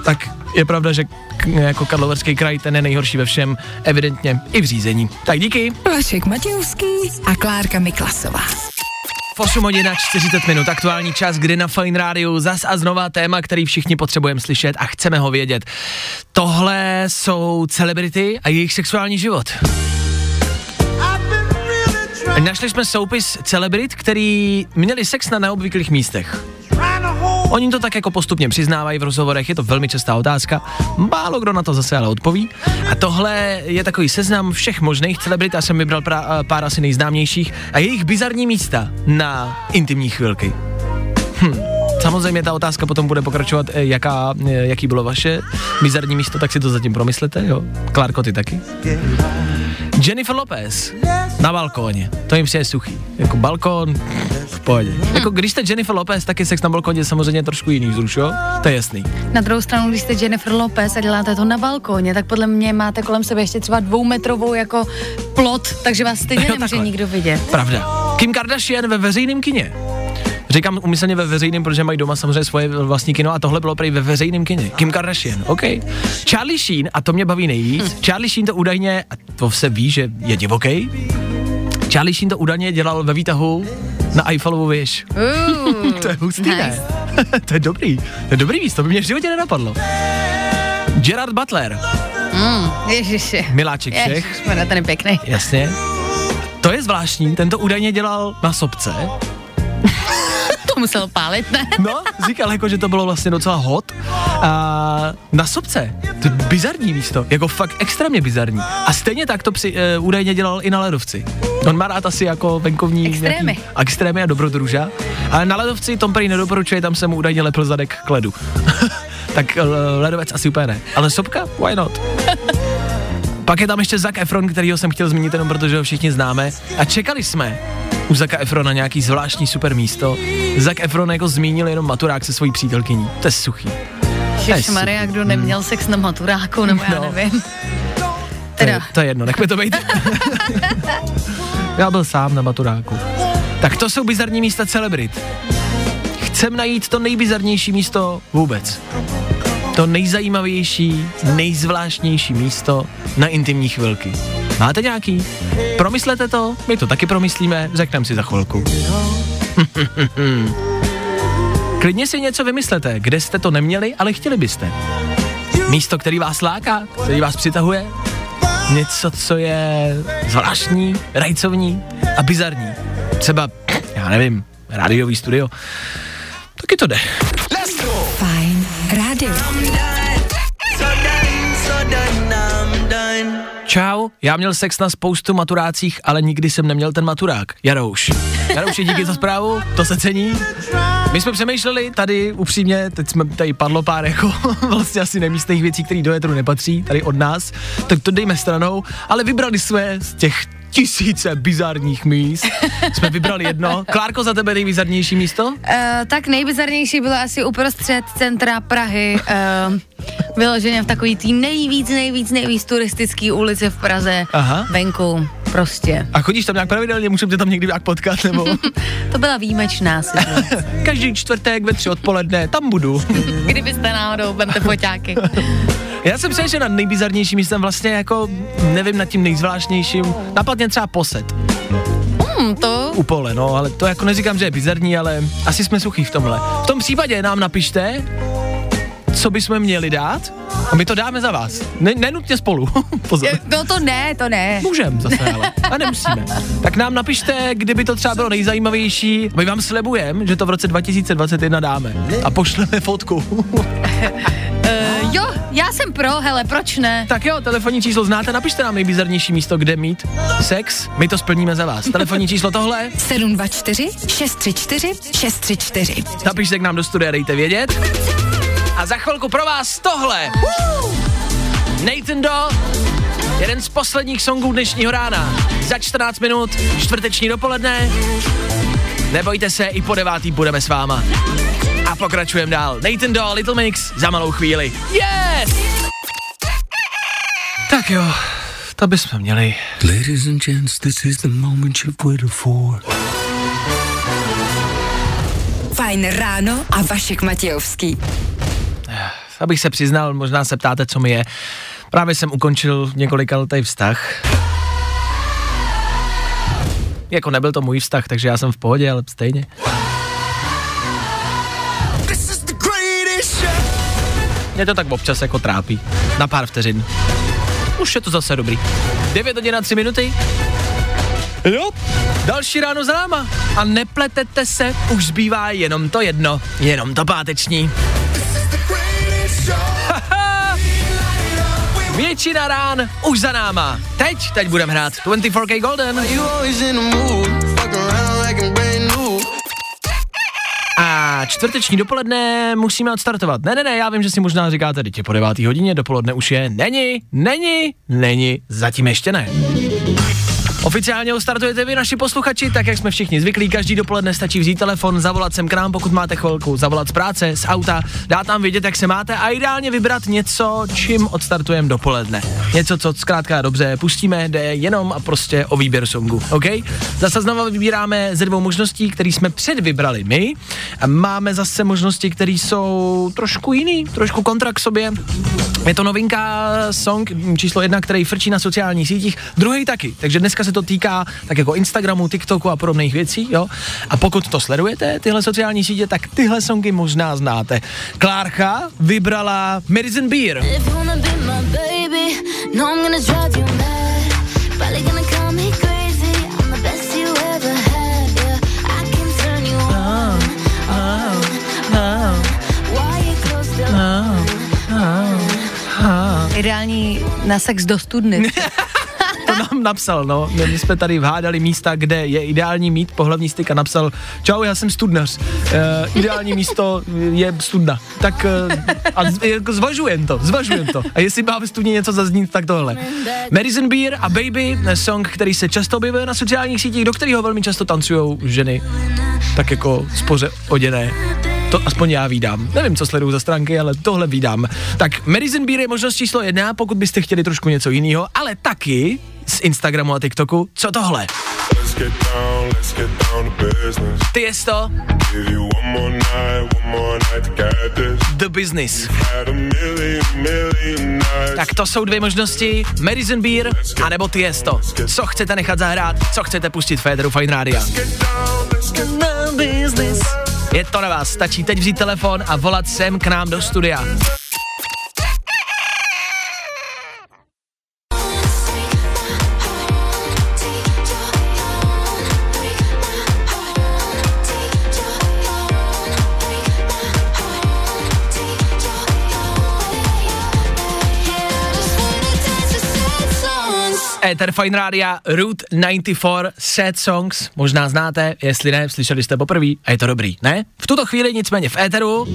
Tak je pravda, že k, jako Karlovarský kraj ten je nejhorší ve všem, evidentně i v řízení. Tak díky. Vašek Matějovský a Klárka Miklasová. V 8 hodin a 40 minut, aktuální čas, kdy na Fine Rádiu zas a znova téma, který všichni potřebujeme slyšet a chceme ho vědět. Tohle jsou celebrity a jejich sexuální život. Našli jsme soupis celebrit, který měli sex na neobvyklých místech. Oni to tak jako postupně přiznávají v rozhovorech, je to velmi častá otázka. Málo kdo na to zase ale odpoví. A tohle je takový seznam všech možných celebrit, já jsem vybral pra, pár asi nejznámějších a jejich bizarní místa na intimní chvilky. Hm. Samozřejmě ta otázka potom bude pokračovat, eh, jaká, eh, jaký bylo vaše bizarní místo, tak si to zatím promyslete, jo. Klárko, ty taky? Jennifer Lopez na balkóně. To jim přijde suchý. Jako balkón, v pohodě. Jako když jste Jennifer Lopez, tak je sex na balkóně samozřejmě trošku jiný vzruš, jo? To je jasný. Na druhou stranu, když jste Jennifer Lopez a děláte to na balkóně, tak podle mě máte kolem sebe ještě třeba dvoumetrovou jako plot, takže vás stejně Jo, nemůže takhle. nikdo vidět. Pravda. Kim Kardashian ve veřejném kině. Říkám umyslně ve veřejném, protože mají doma samozřejmě svoje vlastní kino a tohle bylo prý ve veřejném kině. Kim Kardashian, OK. Charlie Sheen, a to mě baví nejvíc, Hm. Charlie Sheen to údajně, a to se ví, že je divoký, Charlie Sheen to údajně dělal ve výtahu na Eiffelovu věž. Uh, To je hustý, nice. ne? to je dobrý. To je dobrý víc, to by mě v životě nenapadlo. Gerard Butler, Mm, ježiši. miláček všech, Ježišmarja, ten je pěkný. jasně. To je zvláštní, ten to údajně dělal na sobce. to musel pálit, ne? No, říkal jako, že to bylo vlastně docela hot. A na Sobce, to je bizarní místo, jako fakt extrémně bizarní. A stejně tak to při, uh, údajně dělal i na ledovci. On má rád asi jako venkovní Extrémy. nějaký- extrémy a dobrodruža. Ale na ledovci Tom prý nedoporučuje, tam se mu údajně lepil zadek k ledu. tak uh, ledovec asi úplně ne. Ale Sobka, why not? Pak je tam ještě Zac Efron, kterýho jsem chtěl zmínit jenom protože ho všichni známe. A čekali jsme u Zaka Efrona nějaký zvláštní super místo. Zac Efron jako zmínil jenom maturák se svojí přítelkyní. To je suchý. Maria, kdo neměl sex na maturáku, nebo já No. nevím. To je, Teda, to je jedno, nechme to být. Já byl sám na maturáku. Tak to jsou bizarní místa celebrit. Chcem najít to nejbizarnější místo vůbec. To nejzajímavější, nejzvláštnější místo na intimní chvilky. Máte nějaký? Promyslete to, my to taky promyslíme, řekneme si za chvilku. Klidně si něco vymyslete, kde jste to neměli, ale chtěli byste. Místo, který vás láká, který vás přitahuje, něco, co je zvláštní, rajcovní a bizarní. Třeba, já nevím, rádiový studio. Taky to jde. Rádio. Čau, já měl sex na spoustu maturácích, ale nikdy jsem neměl ten maturák. Jarouš. Jarouši, díky za zprávu, to se cení. My jsme přemýšleli tady upřímně, teď jsme tady padlo pár jako vlastně asi nemístných věcí, které do éteru nepatří, tady od nás, tak to dejme stranou, ale vybrali jsme z těch tisíce bizarních míst. Jsme vybrali jedno. Klárko, za tebe nejbizarnější místo? uh, tak nejbizarnější bylo asi uprostřed centra Prahy, uh, vyloženě v takový tý nejvíc, nejvíc, nejvíc turistický ulici v Praze, Aha. venku, prostě. A chodíš tam nějak pravidelně, můžeme tě tam někdy nějak potkat, nebo To byla výjimečná situace. každý čtvrtek ve tři odpoledne, tam budu. Kdybyste náhodou, vemte foťáky. Já jsem přemýšlel nad nejbizarnějším místem, vlastně jako nevím nad tím nejzvláštnějším. Napadně třeba poset Hmm, to u pole, no, ale to jako neříkám, že je bizarní, ale asi jsme suchý v tomhle. V tom případě nám napište, co bychom měli dát a my to dáme za vás. Ne, nenutně spolu, pozor. No to ne, to ne. Můžem zase, ale. A nemusíme. Tak nám napište, kdyby to třeba bylo nejzajímavější. My vám slibujeme, že to v roce 2021 dáme. A pošleme fotku. Uh, jo, já jsem pro, hele, proč ne? Tak jo, telefonní číslo znáte, napište nám nejbizarnější místo, kde mít sex, my to splníme za vás. Telefonní číslo tohle, 724 634 634. napište k nám do studia, dejte vědět. A za chvilku pro vás tohle. Nathan Do, jeden z posledních songů dnešního rána. Za 14 minut, čtvrteční dopoledne. Nebojte se, i po devátý budeme s váma. A pokračujeme dál. Nathan Do, Little Mix, za malou chvíli. Yes! Tak jo, to bychom měli. Ladies and gents, this is the moment you've waited for. Fajn ráno a Vašek Matějovský. Abych se přiznal, možná se ptáte, co mi je. Právě jsem ukončil několika letý vztah. Jako nebyl to můj vztah, takže já jsem v pohodě, ale stejně. Mě to tak občas jako trápí. Na pár vteřin. Už je to zase dobrý. 9 hodin a 3 minuty. Jo, další ráno za náma. A nepletete se, už zbývá jenom to jedno. Jenom to páteční. Většina rán už za náma. Teď, teď budeme hrát 24K Golden. A čtvrteční dopoledne musíme odstartovat. Ne, ne, ne, já vím, že si možná říkáte, teď je po devátý hodině, dopoledne už je. Není, není, není, zatím ještě ne. Oficiálně startujete vy, naši posluchači, tak jak jsme všichni zvyklí, každý dopoledne stačí vzít telefon, zavolat sem k nám, pokud máte chvilku, zavolat z práce, z auta, dát nám vědět, jak se máte a ideálně vybrat něco, čím odstartujeme dopoledne. Něco, co zkrátka dobře pustíme, jde jenom a prostě o výběr songu, OK? Zase znova vybíráme ze dvou možností, které jsme předvybrali my. A máme zase možnosti, které jsou trošku jiný, trošku kontra k sobě. Je to novinka song číslo jedna, který frčí na sociálních sítích, druhý taky. Takže dneska se to týká tak jako Instagramu, TikToku a podobných věcí, jo. A pokud to sledujete, tyhle sociální sítě, tak tyhle songy možná znáte. Klárka vybrala Medicine Beer. Ideální na sex do studny. Nám napsal, no. My jsme tady vhádali místa, kde je ideální mít pohlavní styk a napsal, čau, já jsem studnař. Uh, ideální místo je studna. Tak uh, a z, jako zvažujem to, zvažujem to. A jestli má ve studně něco zaznít, tak tohle. Madison Beer a Baby, song, který se často objevuje na sociálních sítích, do kterého velmi často tancují ženy, tak jako spoře oděné. To aspoň já vídám. Nevím, co sleduju za stránky, ale tohle vídám. Tak Madison Beer je možnost číslo jedna, pokud byste chtěli trošku něco jiného, ale taky z Instagramu a TikToku. Co tohle? Let's get down, let's get down to business. Ty jest to to. The Business. Had a million, million nights. Tak to jsou dvě možnosti, Madison Beer a nebo Tiesto. Co chcete nechat zahrát, co chcete pustit Féteru Fine Rádia. Get down, let's get Je to na vás, stačí teď vzít telefon a volat sem k nám do studia. Ether Fine Rádia, Route 94, Sad Songs, možná znáte, jestli ne, slyšeli jste poprvé a je to dobrý, ne? V tuto chvíli nicméně v Eteru.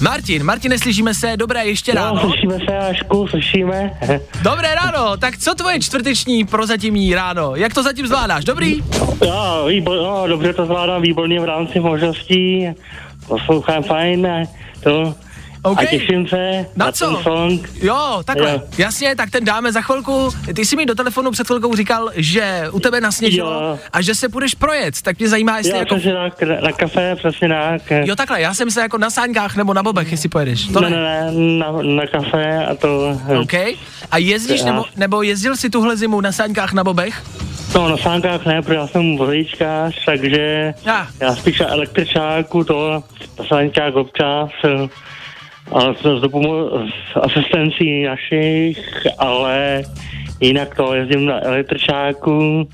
Martin, Martin, neslyšíme se, dobré, ještě No, ráno. slyšíme se, Ašku, slyšíme. Dobré ráno, tak co tvoje čtvrteční prozatímní ráno? Jak to zatím zvládáš, dobrý? Jo, výbor, no, dobře to zvládám výborně v rámci možností. Poslouchám fajn, to. OK. A těším se Na na, co? ten song. Jo, takhle, Jo. jasně, tak ten dáme za chvilku. Ty jsi mi do telefonu před chvilkou říkal, že u tebe nasněžilo Jo. a že se půjdeš projet, tak mě zajímá, jestli Jo, jako... na, na kafe, přesně tak. Jo, takhle, já jsem se jako na sáňkách nebo na bobech, jestli pojedeš. To ne, ne. ne, ne, na, na kafe a to... OK. A jezdíš, Já. nebo, nebo jezdil jsi tuhle zimu na sáňkách na bobech? No, na sánkách ne, protože já jsem vozíčkář, takže Já. já spíš na električáku, to na sánkách občas, ale s, dopomo- s asistencí našich, ale jinak to jezdím na električáku,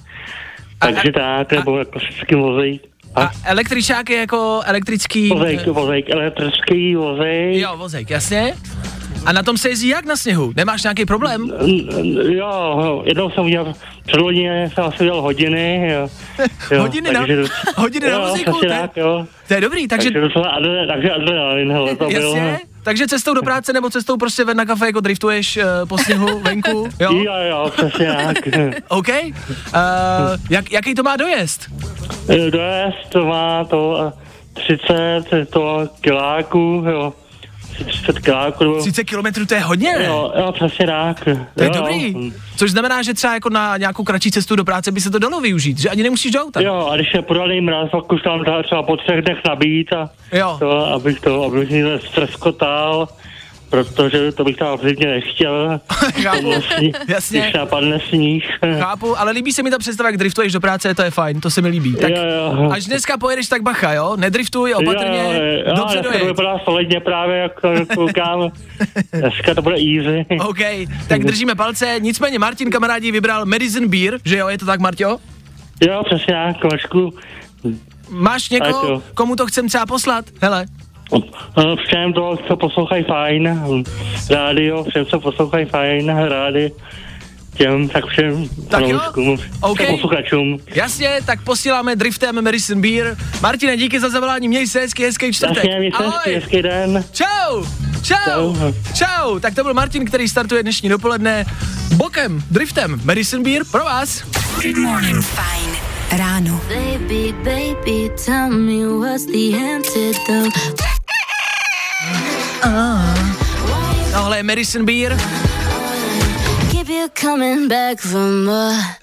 A- takže a- tak, nebo jako klasický vozík. A A električák je jako elektrický... vozík, vozík, elektrický vozík. Jo, vozejk, jasně. A na tom se jezdí jak na sněhu? Nemáš nějaký problém? Jo, jednou jsem udělal, předlodně jsem asi udělal hodiny. Jo, jo, Hodiny na- takže- hodiny na jo, vozíku, přesně to je- tak, jo. To je dobrý, takže... Takže docela adre, takže adrenalin, hele, to bylo. Jasně, takže cestou do práce nebo cestou prostě ven na kafe jako driftuješ uh, po sněhu venku, jo? Jo, jo, přesně tak. OK. Uh, jak, jaký to má dojezd? Eh, Dojezd to má to eh, 30 to kiláků, jo. 30 kiláků, nebo... 30 kilometrů, to je hodně, ne? Jo, jo, přesně tak. To je jo, dobrý. jo. Což znamená, že třeba jako na nějakou kratší cestu do práce by se to dalo využít, že ani nemusíš do auta. Jo, a když je podaný mraz, pak už tam třeba po třech dnech nabít a Jo. to, abych to, abych mě nestreskotal, protože to bych tam absolutně nechtěl. Chápu, Sní- jasně. Když napadne sníh. Chápu, ale líbí se mi ta představa, jak driftuješ do práce, to je fajn, to se mi líbí. Tak Jo, jo. až dneska pojedeš, tak bacha, jo? Nedriftuj, opatrně, jo, jo, dobře dneska to dojet. vypadá solidně právě, jak to koukám. Dneska to bude easy. OK, tak držíme palce. Nicméně Martin kamarádi vybral Madison Beer, že jo, je to tak, Marťo? Jo, přesně tak, Vašku. Máš někoho, jo. komu to chcem třeba poslat? Hele, Všem to, co poslouchají fajn, rádio, všem, co poslouchají fajn, rádi, těm, tak všem Tak jo, fanouškům, OK. všem posluchačům. jasně, tak posíláme driftem Madison Beer. Martine, díky za zavolání, měj se hezky, hezký čtvrtek. Jasně, mějte hezky, hezký den. Čau! Čau! Čau. Čau! Tak to byl Martin, který startuje dnešní dopoledne bokem, driftem, Madison Beer pro vás. Fajn ráno. Baby, baby, tell me what's the antidote. Tohle je Madison Beer.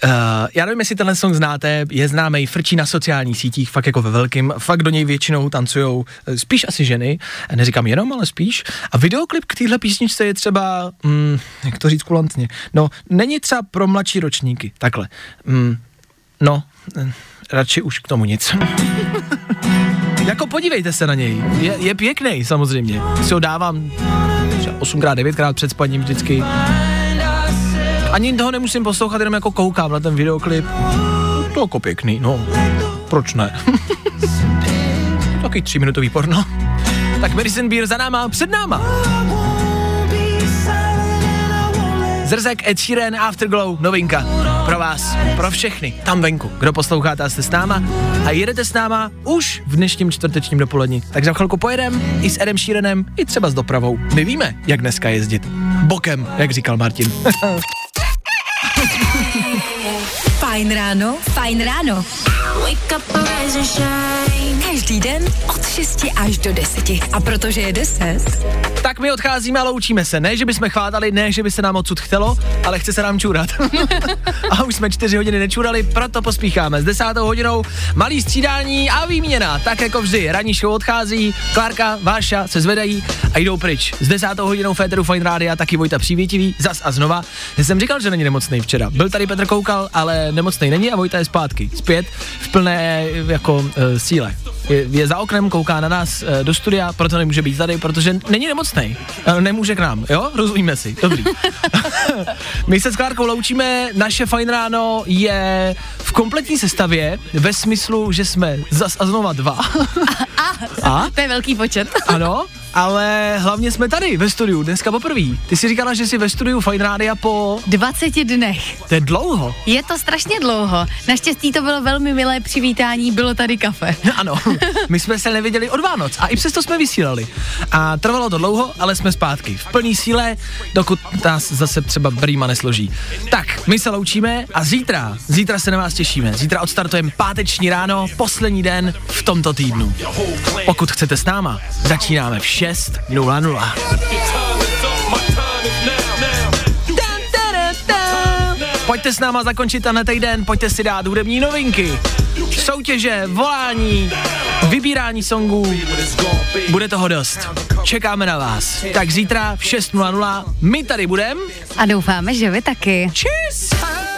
Uh, já nevím, jestli tenhle song znáte, je známý, frčí na sociálních sítích, fakt jako ve velkým, fakt do něj většinou tancujou eh, spíš asi ženy, neříkám jenom, ale spíš. A videoklip k téhle písničce je třeba, mm, jak to říct kulantně, no, není třeba pro mladší ročníky, takhle. Mm, no, eh, radši už k tomu nic. Jako podívejte se na něj, je, je pěkný samozřejmě, si ho dávám třeba 8x, 9x před spaním vždycky. Ani toho nemusím poslouchat, jenom jako koukám na ten videoklip. To jako pěkný, no. Proč ne? Taky tříminutový porno. Tak Madison Beer za náma, před náma. Zrzek, Ed Sheeran, Afterglow, novinka. Pro vás, pro všechny, tam venku, kdo posloucháte a jste s náma a jedete s náma už v dnešním čtvrtečním dopoledni. Tak za chvilku pojedem i s Edem Sheeranem, i třeba s dopravou. My víme, jak dneska jezdit. Bokem, jak říkal Martin. Fajn ráno, fajn ráno. Každý den od 6 až do 10. A protože je 10, tak my odcházíme a loučíme se. Ne, že bychom chvátali, ne, že by se nám odsud chtělo, ale chce se nám čůrat. a už jsme čtyři hodiny nečůrali, proto pospícháme. S desátou hodinou malý střídání a výměna. Tak jako vždy, ranní show odchází, Klárka, Váša se zvedají a jdou pryč. S desátou hodinou Féteru Fine Rádia taky Vojta Přívětivý, zas a znova. Já jsem říkal, že není nemocný včera. Byl tady Petr Koukal, ale nemocný není a Vojta je zpátky. Zpět v plné jako uh, síle. Je, je za oknem, kouká na nás uh, do studia, proto nemůže být tady, protože není nemocný. Uh, nemůže k nám, jo? Rozumíme si. Dobrý. My se s Klárkou loučíme, naše fajn ráno je v kompletní sestavě, ve smyslu, že jsme zas a znova dva. A? To je velký počet. Ano, ale hlavně jsme tady ve studiu, dneska poprvé. Ty jsi říkala, že jsi ve studiu Fine Rádia po... 20 dnech. To je dlouho. Je to strašně dlouho. Naštěstí to bylo velmi milé přivítání, bylo tady kafe. Ano, my jsme se neviděli od Vánoc a i přesto jsme vysílali. A trvalo to dlouho, ale jsme zpátky. V plný síle, dokud nás zase třeba brýma nesloží. Tak, my se loučíme a zítra, zítra se na vás těšíme. Zítra odstartujeme páteční ráno, poslední den v tomto týdnu. Pokud chcete s náma, začínáme v 6.00. Pojďte s náma zakončit tenhle týden, pojďte si dát hudební novinky, soutěže, volání, vybírání songů. Bude toho dost. Čekáme na vás. Tak zítra v 6.00 my tady budeme. A doufáme, že vy taky. Cheers!